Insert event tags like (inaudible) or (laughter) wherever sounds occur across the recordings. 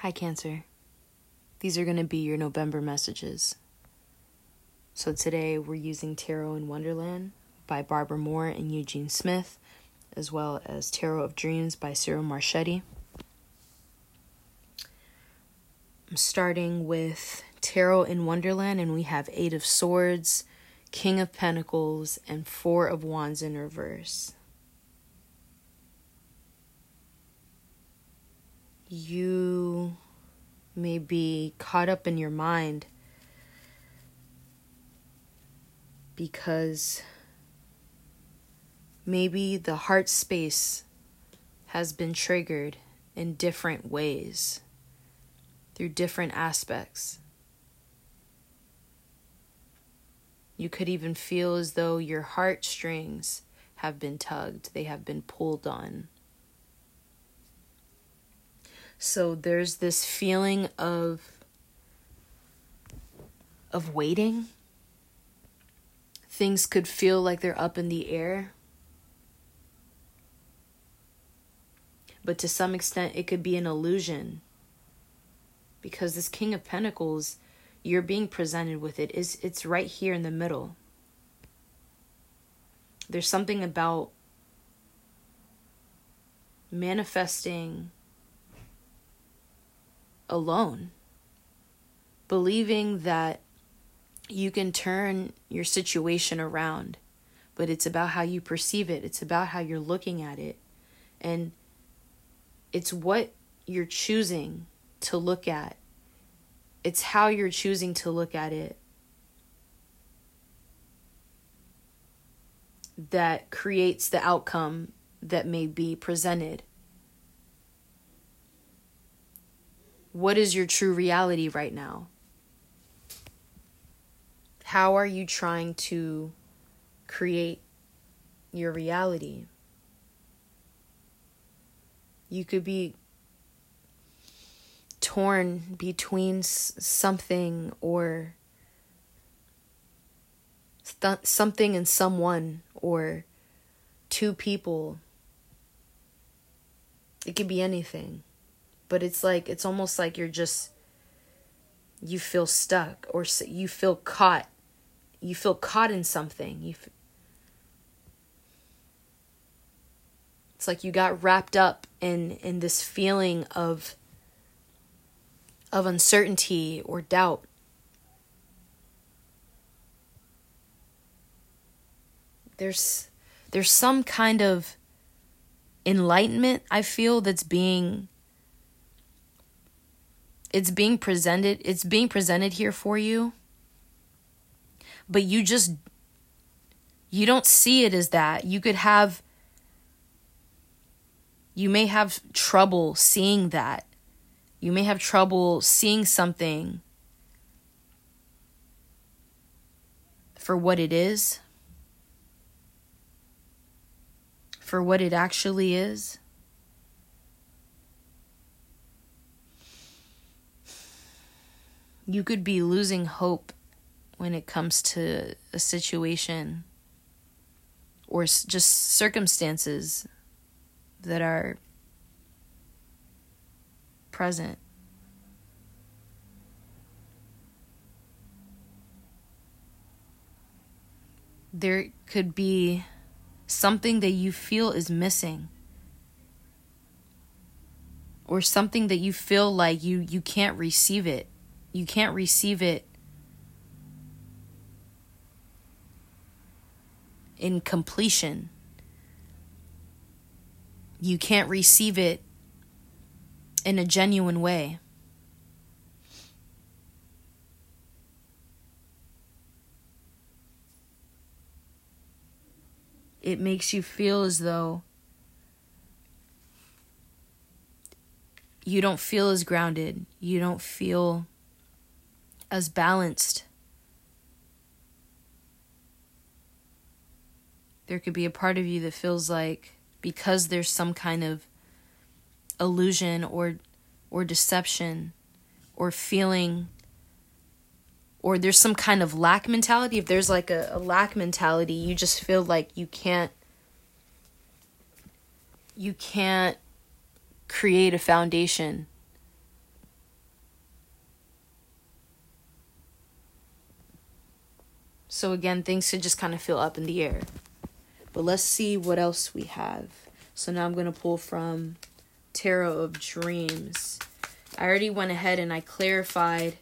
Hi, Cancer. These are going to be your November messages. So today we're using Tarot in Wonderland by Barbara Moore and Eugene Smith, as well as Tarot of Dreams by Ciro Marchetti. I'm starting with Tarot in Wonderland, and we have Eight of Swords, King of Pentacles, and Four of Wands in reverse. You may be caught up in your mind because maybe the heart space has been triggered in different ways through different aspects. You could even feel as though your heartstrings have been tugged, they have been pulled on. So there's this feeling of of waiting. Things could feel like they're up in the air. But to some extent it could be an illusion. Because this King of Pentacles, you're being presented with it is it's right here in the middle. There's something about manifesting alone. Believing that you can turn your situation around, but it's about how you perceive it, it's about how you're looking at it. And it's what you're choosing to look at, it's how you're choosing to look at it that creates the outcome that may be presented. What is your true reality right now? How are you trying to create your reality? You could be torn between something or th- something and someone or two people. It could be anything but it's like it's almost like you're just you feel stuck or you feel caught you feel caught in something. You f- it's like you got wrapped up in in this feeling of of uncertainty or doubt. There's there's some kind of enlightenment i feel that's being it's being presented it's being presented here for you but you just you don't see it as that. You could have you may have trouble seeing that. You may have trouble seeing something for what it is for what it actually is you could be losing hope when it comes to a situation or just circumstances that are present. There could be something that you feel is missing or something that you feel like you you can't receive it you can't receive it in completion. You can't receive it in a genuine way. It makes you feel as though you don't feel as grounded. You don't feel as balanced. There could be a part of you that feels like because there's some kind of illusion or or deception or feeling or there's some kind of lack mentality if there's like a, a lack mentality you just feel like you can't you can't create a foundation So again, things could just kind of feel up in the air. But let's see what else we have. So now I'm going to pull from Tarot of Dreams. I already went ahead and I clarified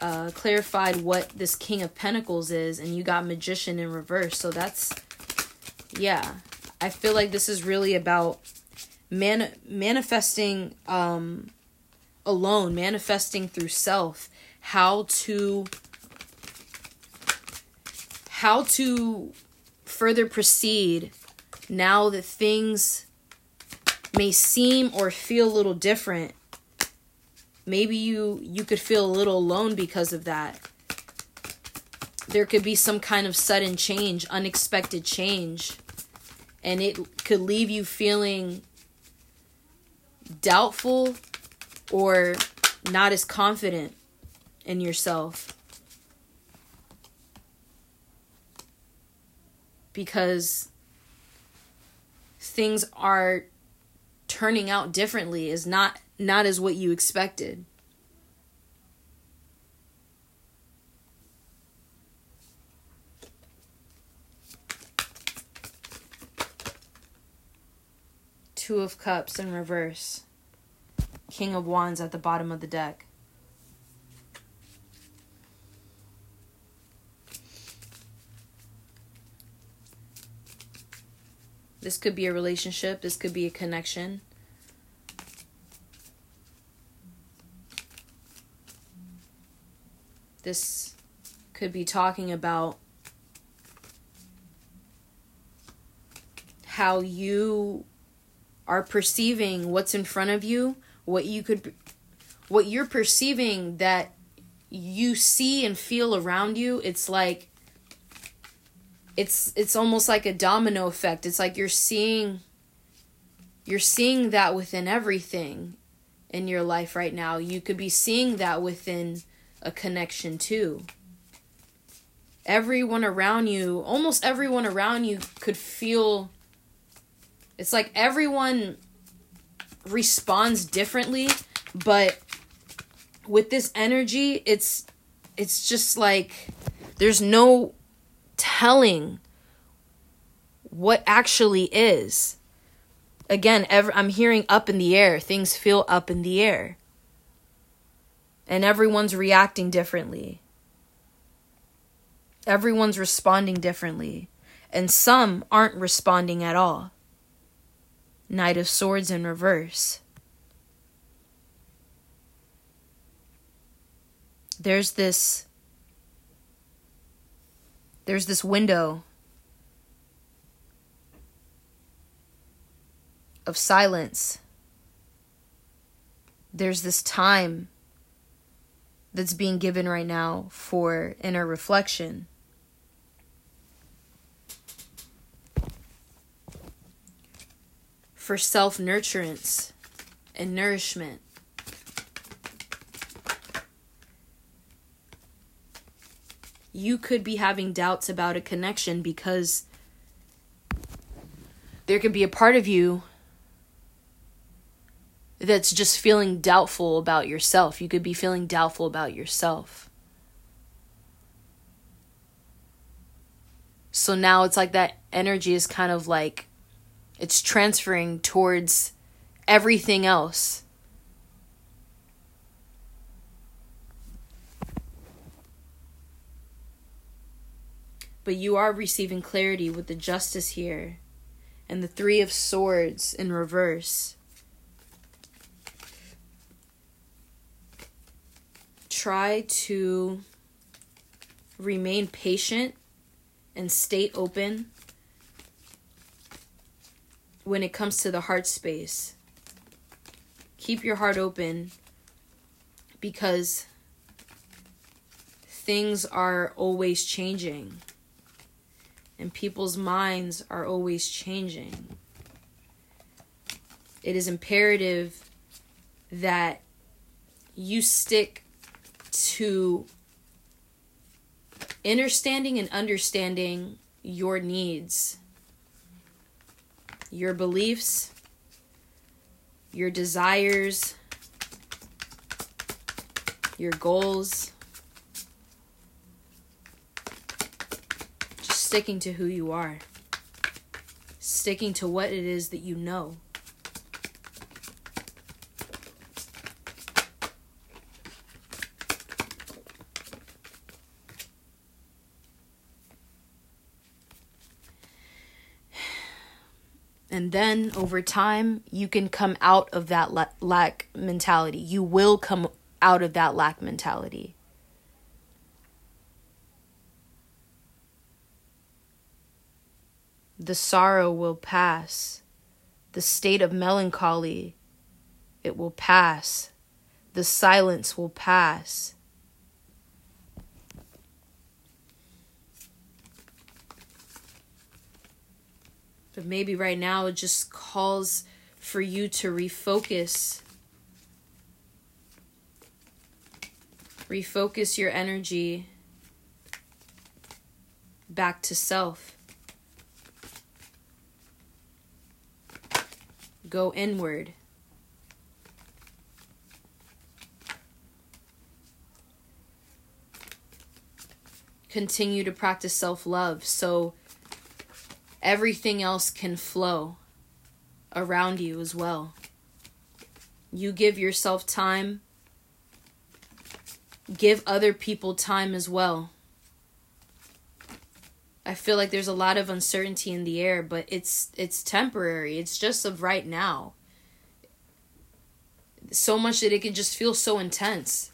uh, clarified what this King of Pentacles is, and you got Magician in reverse. So that's, yeah, I feel like this is really about man manifesting um, alone, manifesting through self, how to how to further proceed now that things may seem or feel a little different. Maybe you you could feel a little alone because of that. There could be some kind of sudden change unexpected change and it could leave you feeling doubtful or not as confident in yourself because things are turning out differently is not not as what you expected. Two of Cups in reverse. King of Wands at the bottom of the deck. This could be a relationship, this could be a connection. This could be talking about how you are perceiving what's in front of you, what you could what you're perceiving that you see and feel around you. It's like it's it's almost like a domino effect. It's like you're seeing you're seeing that within everything in your life right now. You could be seeing that within a connection too. Everyone around you, almost everyone around you could feel it's like everyone responds differently, but with this energy, it's it's just like there's no telling what actually is. Again, I'm hearing up in the air. Things feel up in the air. And everyone's reacting differently. Everyone's responding differently. And some aren't responding at all. Knight of Swords in reverse. There's this there's this window of silence. There's this time that's being given right now for inner reflection. For self nurturance and nourishment. You could be having doubts about a connection because there could be a part of you that's just feeling doubtful about yourself. You could be feeling doubtful about yourself. So now it's like that energy is kind of like it's transferring towards everything else. But you are receiving clarity with the justice here and the three of swords in reverse. Try to remain patient and stay open when it comes to the heart space. Keep your heart open because things are always changing and people's minds are always changing. It is imperative that you stick to understanding and understanding your needs, your beliefs, your desires, your goals sticking to who you are, sticking to what it is that you know. (sighs) And then over time, you can come out of that lack mentality. You will come out of that lack mentality. The sorrow will pass. The state of melancholy, it will pass. The silence will pass. But maybe right now it just calls for you to refocus. Refocus your energy back to self. Go inward. Continue to practice self love so everything else can flow around you as well. You give yourself time, give other people time as well. I feel like there's a lot of uncertainty in the air, but it's it's temporary. It's just of right now. So much that it can just feel so intense.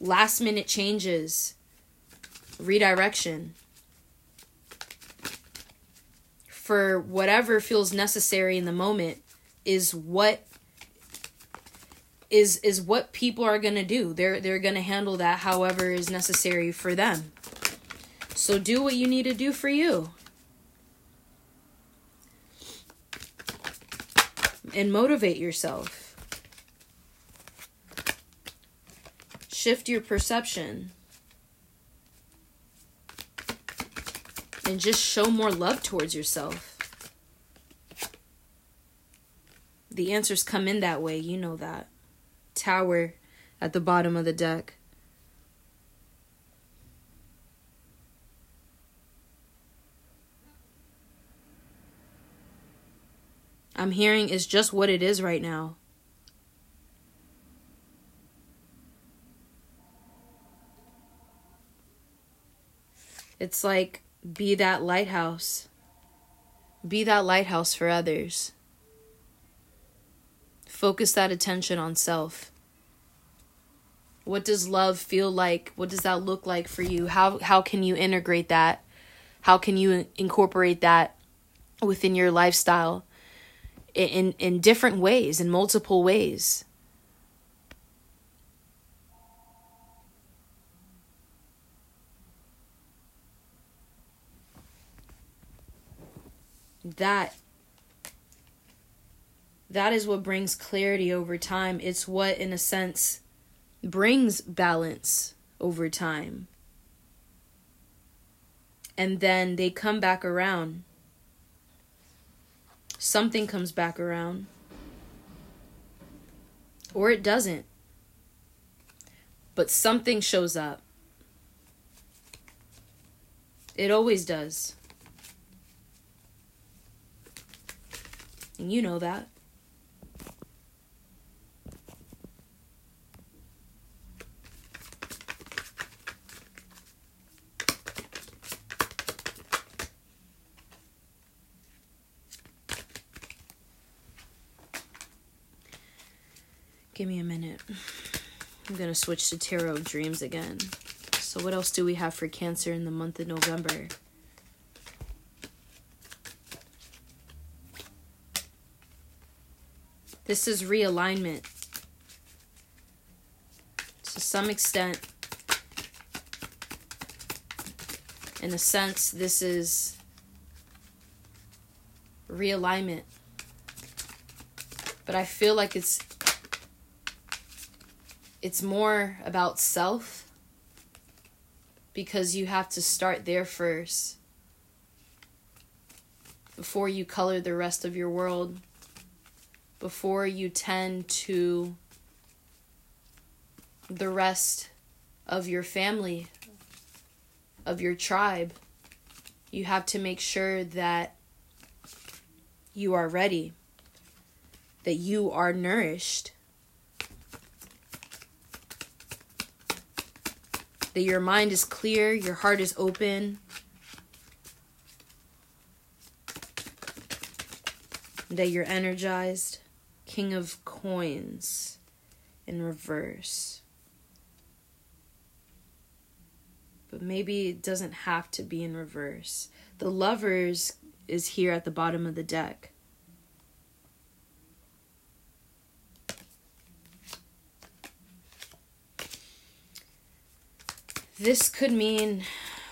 Last minute changes, redirection. For whatever feels necessary in the moment is what is is what people are going to do. They're they're going to handle that however is necessary for them. So do what you need to do for you. And motivate yourself. Shift your perception. And just show more love towards yourself. The answers come in that way, you know that. Tower at the bottom of the deck. I'm hearing is just what it is right now. It's like be that lighthouse. Be that lighthouse for others. Focus that attention on self. What does love feel like? What does that look like for you? How how can you integrate that? How can you incorporate that within your lifestyle? In in different ways in multiple ways. That that is what brings clarity over time. It's what in a sense brings balance over time. And then they come back around something comes back around. Or it doesn't. But something shows up. It always does. And you know that. Give me a minute. To switch to Tarot Dreams again. So, what else do we have for Cancer in the month of November? This is realignment. To some extent, in a sense, this is realignment. But I feel like it's it's more about self because you have to start there first before you color the rest of your world, before you tend to the rest of your family, of your tribe. You have to make sure that you are ready, that you are nourished, that your mind is clear, your heart is open. That you're energized. King of coins in reverse. but maybe it doesn't have to be in reverse. The lovers is here at the bottom of the deck. This could mean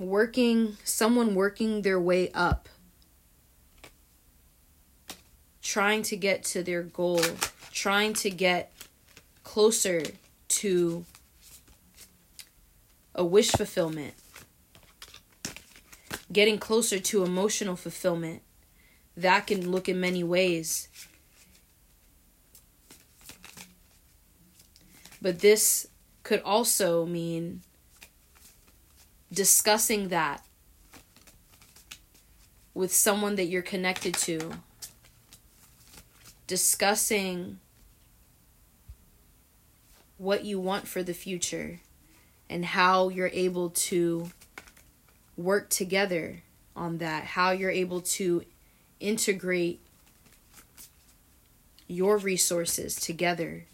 working, someone working their way up, trying to get to their goal, trying to get closer to a wish fulfillment, getting closer to emotional fulfillment. That can look in many ways. But this could also mean discussing that with someone that you're connected to, discussing what you want for the future and how you're able to work together on that, how you're able to integrate your resources together.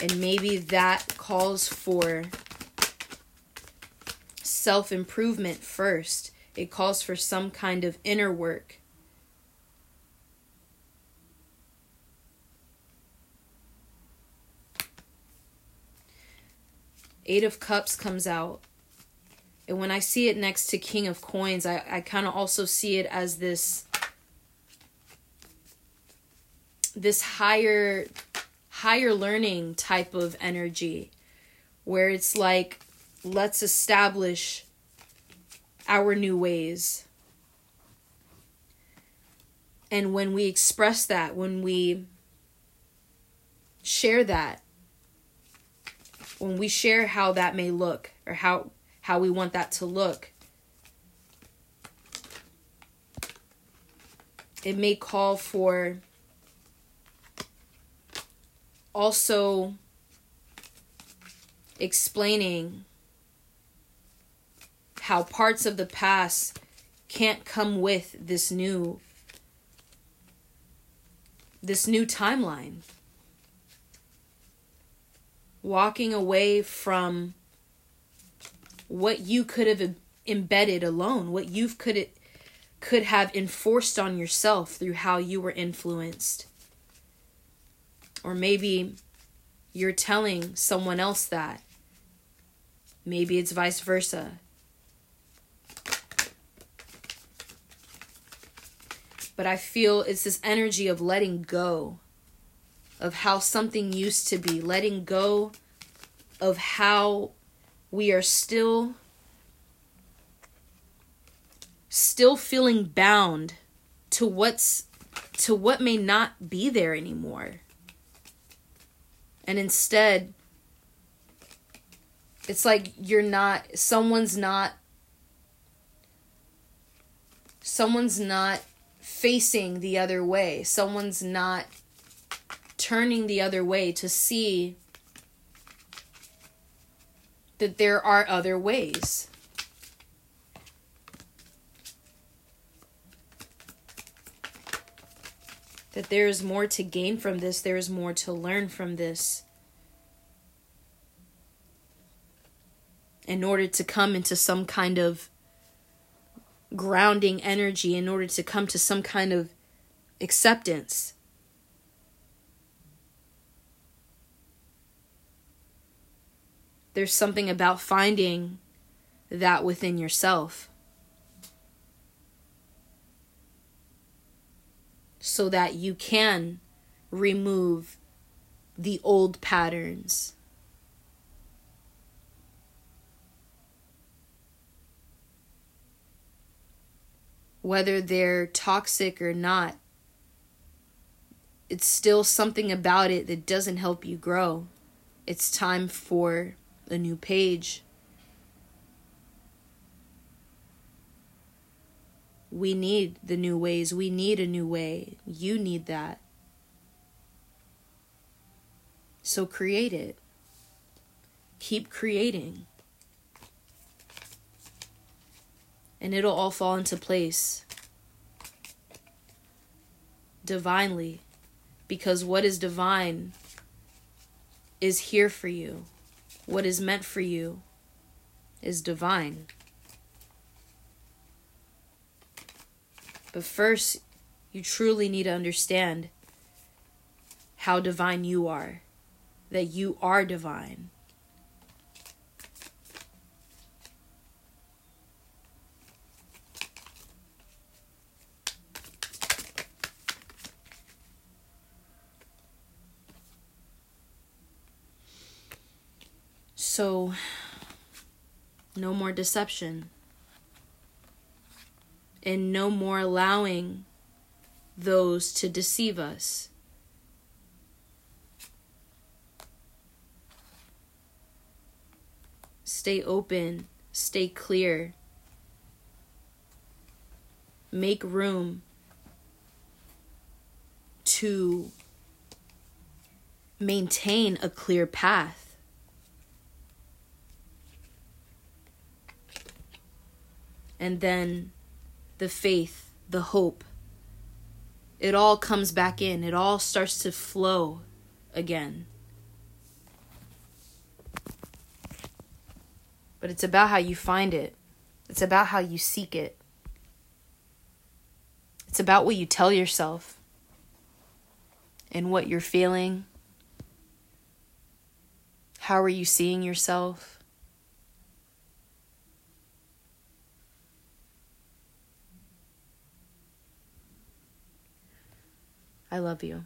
And maybe that calls for self improvement first. It calls for some kind of inner work Eight of Cups comes out. And when I see it next to King of Coins, I, I kind of also see it as this this higher higher learning type of energy where it's like let's establish our new ways. And when we express that, when we share that, when we share how that may look or how how we want that to look it may call for also explaining how parts of the past can't come with this new this new timeline walking away from what you could have embedded alone, what you could could have enforced on yourself through how you were influenced. Or maybe you're telling someone else that. Maybe it's vice versa. But I feel it's this energy of letting go of how something used to be, letting go of how we are still still feeling bound to what's to what may not be there anymore. And instead it's like you're not someone's not someone's not facing the other way. Someone's not turning the other way to see that there are other ways. That there is more to gain from this, there is more to learn from this. In order to come into some kind of grounding energy, in order to come to some kind of acceptance. there's something about finding that within yourself. So that you can remove the old patterns. Whether they're toxic or not, it's still something about it that doesn't help you grow. It's time for a new page. We need the new ways. We need a new way. You need that. So create it. Keep creating. And it'll all fall into place divinely. Because what is divine is here for you. What is meant for you is divine. But first, you truly need to understand how divine you are, that you are divine. So, no more deception. And no more allowing those to deceive us. Stay open, stay clear. Make room to maintain a clear path. and then the faith, the hope. It all comes back in, it all starts to flow again. But it's about how you find it, it's about how you seek it, it's about what you tell yourself and what you're feeling. How are you seeing yourself? I love you.